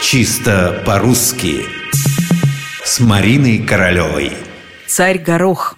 Чисто по-русски С Мариной Королевой Царь Горох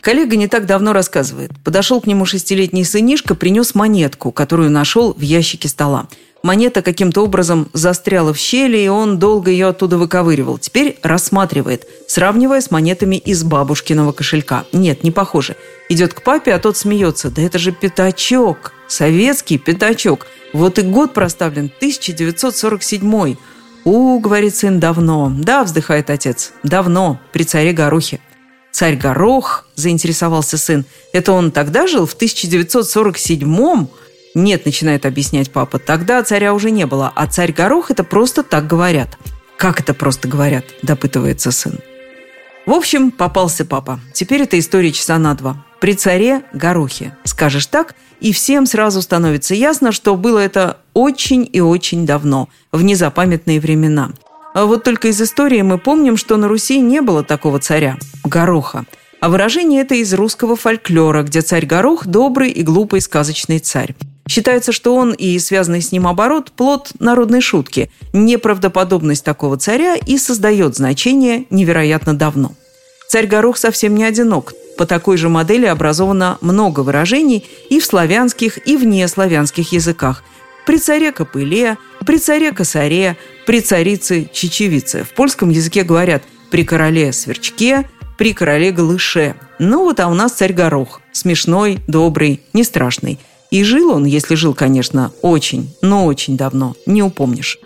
Коллега не так давно рассказывает. Подошел к нему шестилетний сынишка, принес монетку, которую нашел в ящике стола. Монета каким-то образом застряла в щели, и он долго ее оттуда выковыривал. Теперь рассматривает, сравнивая с монетами из бабушкиного кошелька. Нет, не похоже. Идет к папе, а тот смеется. Да это же пятачок, советский пятачок. Вот и год проставлен, 1947 «У, — говорит сын, — давно». «Да, — вздыхает отец, — давно, при царе Горохе». «Царь Горох?» – заинтересовался сын. «Это он тогда жил, в 1947-м?» «Нет», – начинает объяснять папа, – «тогда царя уже не было, а царь Горох – это просто так говорят». «Как это просто говорят?» – допытывается сын. В общем, попался папа. Теперь это история часа на два. При царе Горохе. Скажешь так, и всем сразу становится ясно, что было это очень и очень давно, в незапамятные времена. А вот только из истории мы помним, что на Руси не было такого царя – Гороха – а выражение это из русского фольклора, где царь Горох – добрый и глупый сказочный царь. Считается, что он и связанный с ним оборот – плод народной шутки. Неправдоподобность такого царя и создает значение невероятно давно. Царь Горох совсем не одинок. По такой же модели образовано много выражений и в славянских, и в неславянских языках. При царе Копыле, при царе Косаре, при царице Чечевице. В польском языке говорят «при короле Сверчке», при короле Галыше. Ну вот, а у нас царь Горох. Смешной, добрый, не страшный. И жил он, если жил, конечно, очень, но очень давно, не упомнишь.